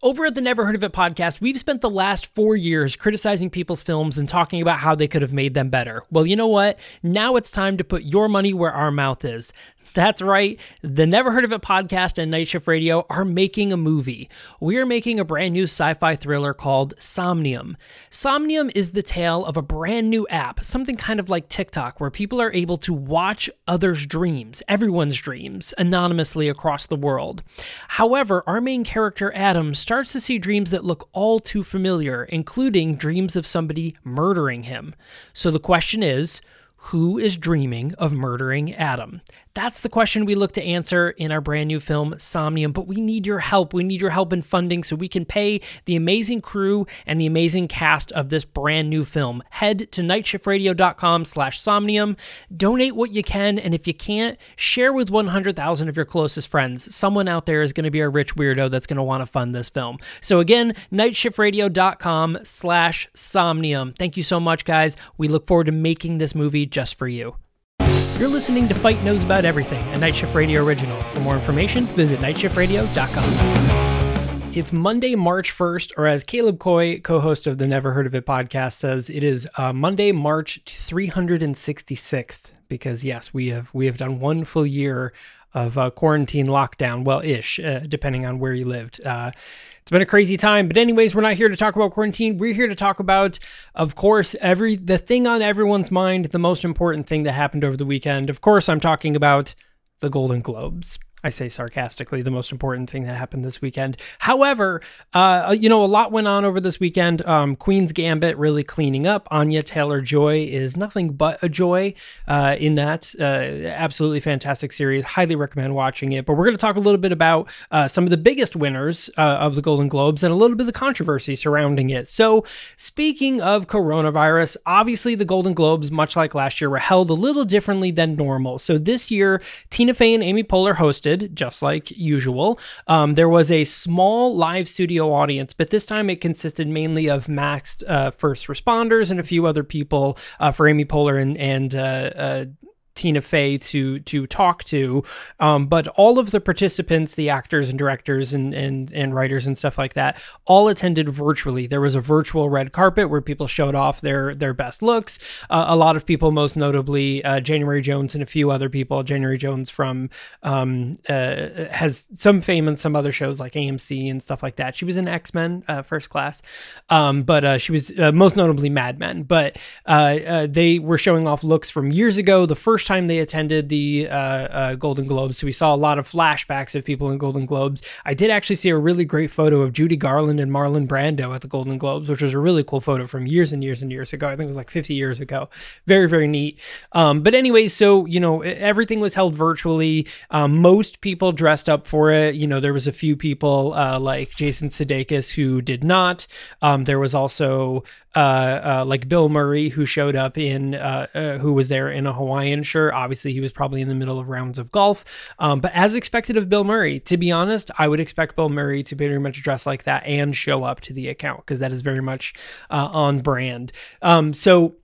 Over at the Never Heard of It podcast, we've spent the last four years criticizing people's films and talking about how they could have made them better. Well, you know what? Now it's time to put your money where our mouth is. That's right. The Never Heard of It podcast and Night Shift Radio are making a movie. We are making a brand new sci fi thriller called Somnium. Somnium is the tale of a brand new app, something kind of like TikTok, where people are able to watch others' dreams, everyone's dreams, anonymously across the world. However, our main character, Adam, starts to see dreams that look all too familiar, including dreams of somebody murdering him. So the question is, who is dreaming of murdering Adam? That's the question we look to answer in our brand new film, Somnium. But we need your help. We need your help in funding so we can pay the amazing crew and the amazing cast of this brand new film. Head to nightshiftradio.com slash somnium. Donate what you can. And if you can't, share with 100,000 of your closest friends. Someone out there is going to be a rich weirdo that's going to want to fund this film. So again, nightshiftradio.com slash somnium. Thank you so much, guys. We look forward to making this movie just for you. You're listening to Fight Knows About Everything, a Night Shift Radio original. For more information, visit nightshiftradio.com. It's Monday, March 1st, or as Caleb Coy, co host of the Never Heard of It podcast, says, it is uh, Monday, March 366th, because yes, we have we have done one full year of uh, quarantine lockdown, well, ish, uh, depending on where you lived. It's been a crazy time, but anyways, we're not here to talk about quarantine. We're here to talk about, of course, every the thing on everyone's mind, the most important thing that happened over the weekend. Of course, I'm talking about the Golden Globes. I say sarcastically, the most important thing that happened this weekend. However, uh, you know, a lot went on over this weekend. Um, Queen's Gambit really cleaning up. Anya Taylor Joy is nothing but a joy uh, in that. Uh, absolutely fantastic series. Highly recommend watching it. But we're going to talk a little bit about uh, some of the biggest winners uh, of the Golden Globes and a little bit of the controversy surrounding it. So, speaking of coronavirus, obviously the Golden Globes, much like last year, were held a little differently than normal. So, this year, Tina Fey and Amy Poehler hosted hosted, just like usual. Um, there was a small live studio audience, but this time it consisted mainly of maxed uh, first responders and a few other people uh, for Amy Poehler and, and uh, uh Tina Fey to to talk to. Um, but all of the participants, the actors and directors and, and and writers and stuff like that, all attended virtually. There was a virtual red carpet where people showed off their their best looks. Uh, a lot of people, most notably uh, January Jones and a few other people. January Jones from um, uh, has some fame in some other shows like AMC and stuff like that. She was in X Men uh, First Class, um, but uh, she was uh, most notably Mad Men. But they were showing off looks from years ago. The first time they attended the uh, uh, Golden Globes. So we saw a lot of flashbacks of people in Golden Globes. I did actually see a really great photo of Judy Garland and Marlon Brando at the Golden Globes, which was a really cool photo from years and years and years ago. I think it was like 50 years ago. Very, very neat. Um, but anyway, so, you know, everything was held virtually. Um, most people dressed up for it. You know, there was a few people uh, like Jason Sudeikis who did not. Um, there was also uh, uh, like Bill Murray, who showed up in, uh, uh, who was there in a Hawaiian shirt. Obviously, he was probably in the middle of rounds of golf. Um, but as expected of Bill Murray, to be honest, I would expect Bill Murray to very much dress like that and show up to the account because that is very much uh, on brand. Um, so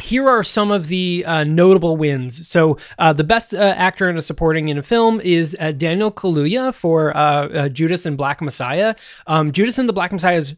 here are some of the uh, notable wins. So, uh, the best uh, actor in a supporting in a film is Daniel Kaluuya for Judas and Black Messiah. Um, Judas and the Black Messiah is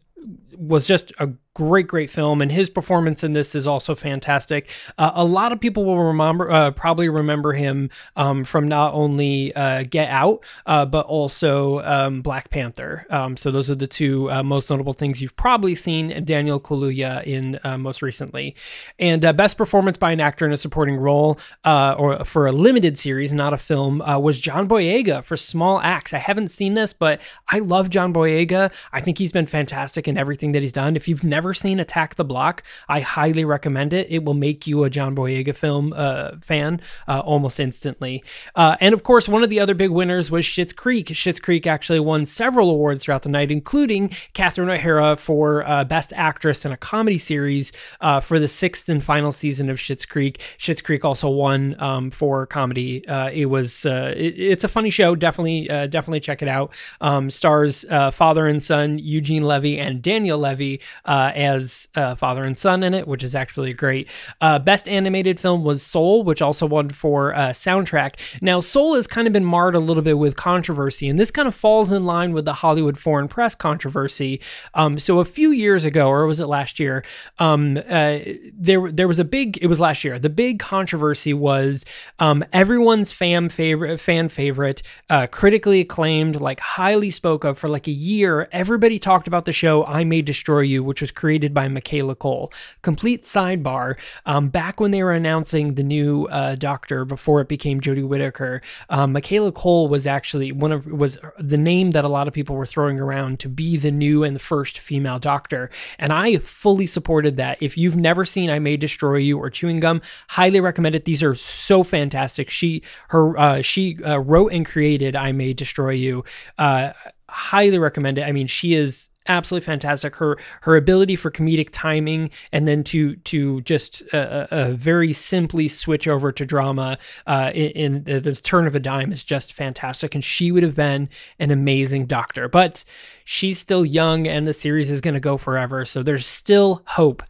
was just a great, great film, and his performance in this is also fantastic. Uh, a lot of people will remember, uh, probably remember him um, from not only uh, Get Out, uh, but also um, Black Panther. Um, so those are the two uh, most notable things you've probably seen Daniel Kaluuya in uh, most recently. And best performance by an actor in a supporting role, or for a limited series, not a film, was John Boyega for Small Acts. I haven't seen this, but I love John Boyega. I think he's been fantastic in everything that he's done. If you've never seen Attack the Block, I highly recommend it. It will make you a John Boyega film uh, fan uh, almost instantly. Uh, and of course, one of the other big winners was Schitt's Creek. Schitt's Creek actually won several awards throughout the night, including Catherine O'Hara for uh, Best Actress in a Comedy Series uh, for the sixth and final season of Schitt's Creek. Schitt's Creek also won um, for comedy. Uh, it was it, it's a funny show. Definitely definitely check it out. Um, stars father and son Eugene Levy and Daniel Levy uh, as uh, father and son in it, which is actually great. Uh, best animated film was Soul, which also won for uh, soundtrack. Now, Soul has kind of been marred a little bit with controversy, and this kind of falls in line with the Hollywood Foreign Press controversy. Um, so a few years ago, or was it last year? Um, uh, there there was a big. It was last year. The big controversy was um, everyone's fan favorite, fan favorite, uh, critically acclaimed, like highly spoke of for like a year. Everybody talked about the show I May Destroy You, which was created by Michaela Coel. Complete sidebar. Um, back when they were announcing the new uh, Doctor before it became Jodie Whittaker, um, Michaela Coel was actually one of was the name that a lot of people were throwing around to be the new and the first female Doctor, and I fully supported that. If you've never seen I May Destroy You or Chewing Gum, highly recommend it. These are so fantastic. She her uh, she uh, wrote and created I May Destroy You. Uh, highly recommend it. I mean, she is absolutely fantastic. Her her ability for comedic timing and then to to just uh, uh, uh very simply switch over to drama uh, in, in, the turn of a dime is just fantastic. And she would have been an amazing doctor, but she's still young and the series is going to go forever. So there's still hope.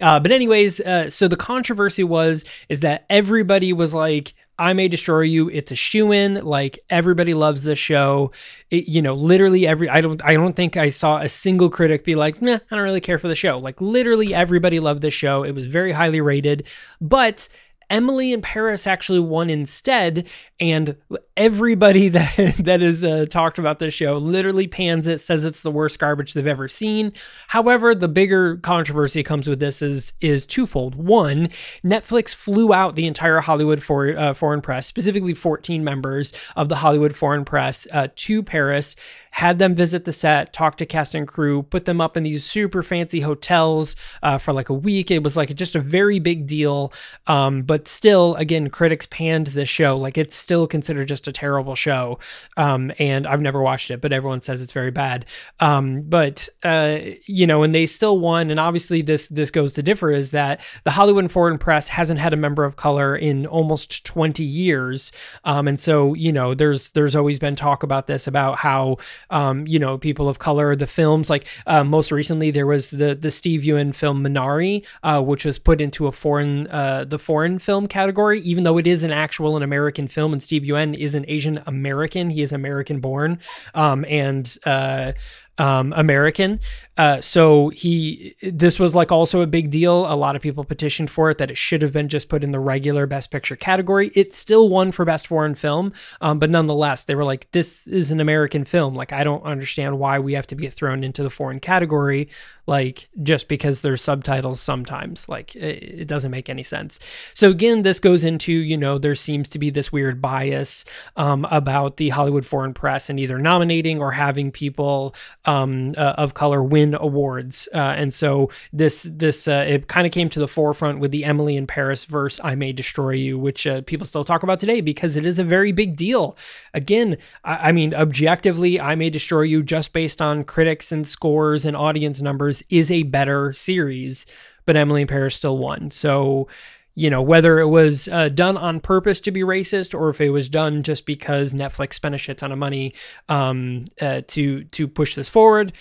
Uh, but anyways, uh, so the controversy was is that everybody was like I May Destroy You. It's a shoe in. Like everybody loves this show. It, you know, literally every I don't I don't think I saw a single critic be like, nah, I don't really care for the show. Like literally everybody loved this show. It was very highly rated. But Emily in Paris actually won instead, and everybody that that is uh, talked about this show literally pans it, says it's the worst garbage they've ever seen. However, the bigger controversy comes with this is is twofold. One, Netflix flew out the entire Hollywood for, uh, foreign press, specifically 14 members of the Hollywood foreign press, uh, to Paris had them visit the set, talk to cast and crew, put them up in these super fancy hotels uh, for like a week. It was like just a very big deal. Um, but still, again, critics panned this show. Like it's still considered just a terrible show. Um, and I've never watched it, but everyone says it's very bad. Um, but uh, you know, and they still won. And obviously, this this goes to differ is that the Hollywood Foreign Press hasn't had a member of color in almost 20 years. Um, and so you know, there's there's always been talk about this about how um, you know, people of color. The films, like uh, most recently, there was the the Steve Yeun film Minari, uh, which was put into a foreign uh, the foreign film category, even though it is an actual an American film, and Steve Yeun is an Asian American. He is American born, um, and uh, um, American. Uh, so he, this was like also a big deal. A lot of people petitioned for it that it should have been just put in the regular Best Picture category. It still won for Best Foreign Film, um, but nonetheless, they were like, "This is an American film. Like, I don't understand why we have to be thrown into the foreign category." like just because there's subtitles sometimes like it, it, doesn't make any sense so again this goes into you know there seems to be this weird bias um, about the hollywood foreign press and either nominating or having people um, uh, of color win awards uh, and so this this uh, it kind of came to the forefront with the emily in paris verse i may destroy you which uh, people still talk about today because it is a very big deal again I, I mean objectively i may destroy you just based on critics and scores and audience numbers is a better series, but Emily in Paris still won. So, you know, whether it was uh, done on purpose to be racist or if it was done just because Netflix spent a shit ton of money um, uh, to to push this forward,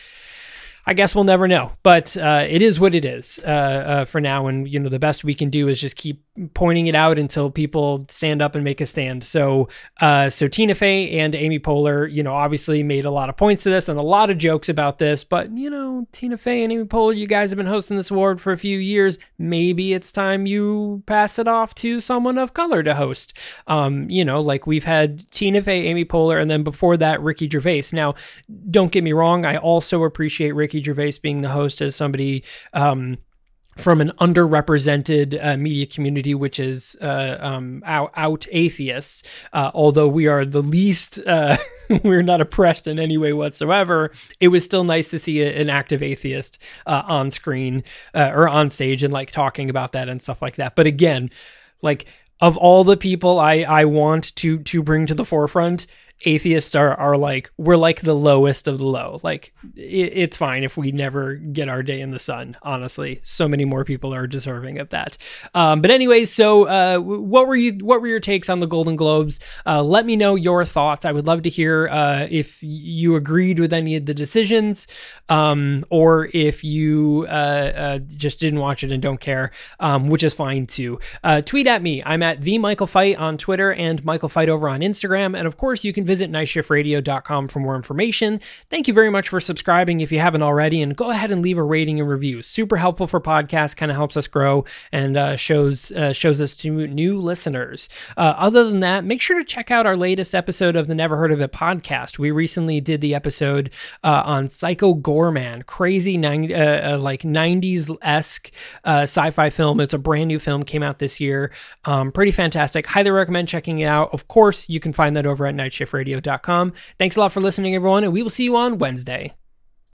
I guess we'll never know, but uh, it is what it is uh, uh, for now. And you know, the best we can do is just keep pointing it out until people stand up and make a stand. So, uh, so Tina Fey and Amy Poehler, you know, obviously made a lot of points to this and a lot of jokes about this. But you know, Tina Fey and Amy Poehler, you guys have been hosting this award for a few years. Maybe it's time you pass it off to someone of color to host. Um, you know, like we've had Tina Fey, Amy Poehler, and then before that, Ricky Gervais. Now, don't get me wrong, I also appreciate Ricky Gervais being the host as somebody um, from an underrepresented uh, media community, which is uh, um, out, out, atheists. Uh, although we are the least, uh, we're not oppressed in any way whatsoever. It was still nice to see an active atheist uh, on screen uh, or on stage and like talking about that and stuff like that. But again, like of all the people I I want to to bring to the forefront, atheists are are like we're like the lowest of the low. Like it, it's fine if we never get our day in the sun. Honestly, so many more people are deserving of that. Um, but anyways, so uh, what were you? What were your takes on the Golden Globes? Uh, let me know your thoughts. I would love to hear uh, if you agreed with any of the decisions, um, or if you uh, uh, just didn't watch it and don't care, um, which is fine too. Uh, tweet at me. I'm at the Michael Fight on Twitter and Michael Fight over on Instagram, and of course you can visit nightshiftradio.com for more information. Thank you very much for subscribing if you haven't already, and go ahead and leave a rating and review. Super helpful for podcasts, kind of helps us grow and uh, shows uh, shows us to new listeners. Uh, other than that, make sure to check out our latest episode of the Never Heard of It podcast. We recently did the episode uh, on Psycho Goreman, crazy 90, uh, uh, like 90s esque sci-fi film. It's a brand new film, came out this year. Um, pretty fantastic. Highly recommend checking it out. Of course, you can find that over at Thanks a lot for listening, everyone, and we will see you on Wednesday.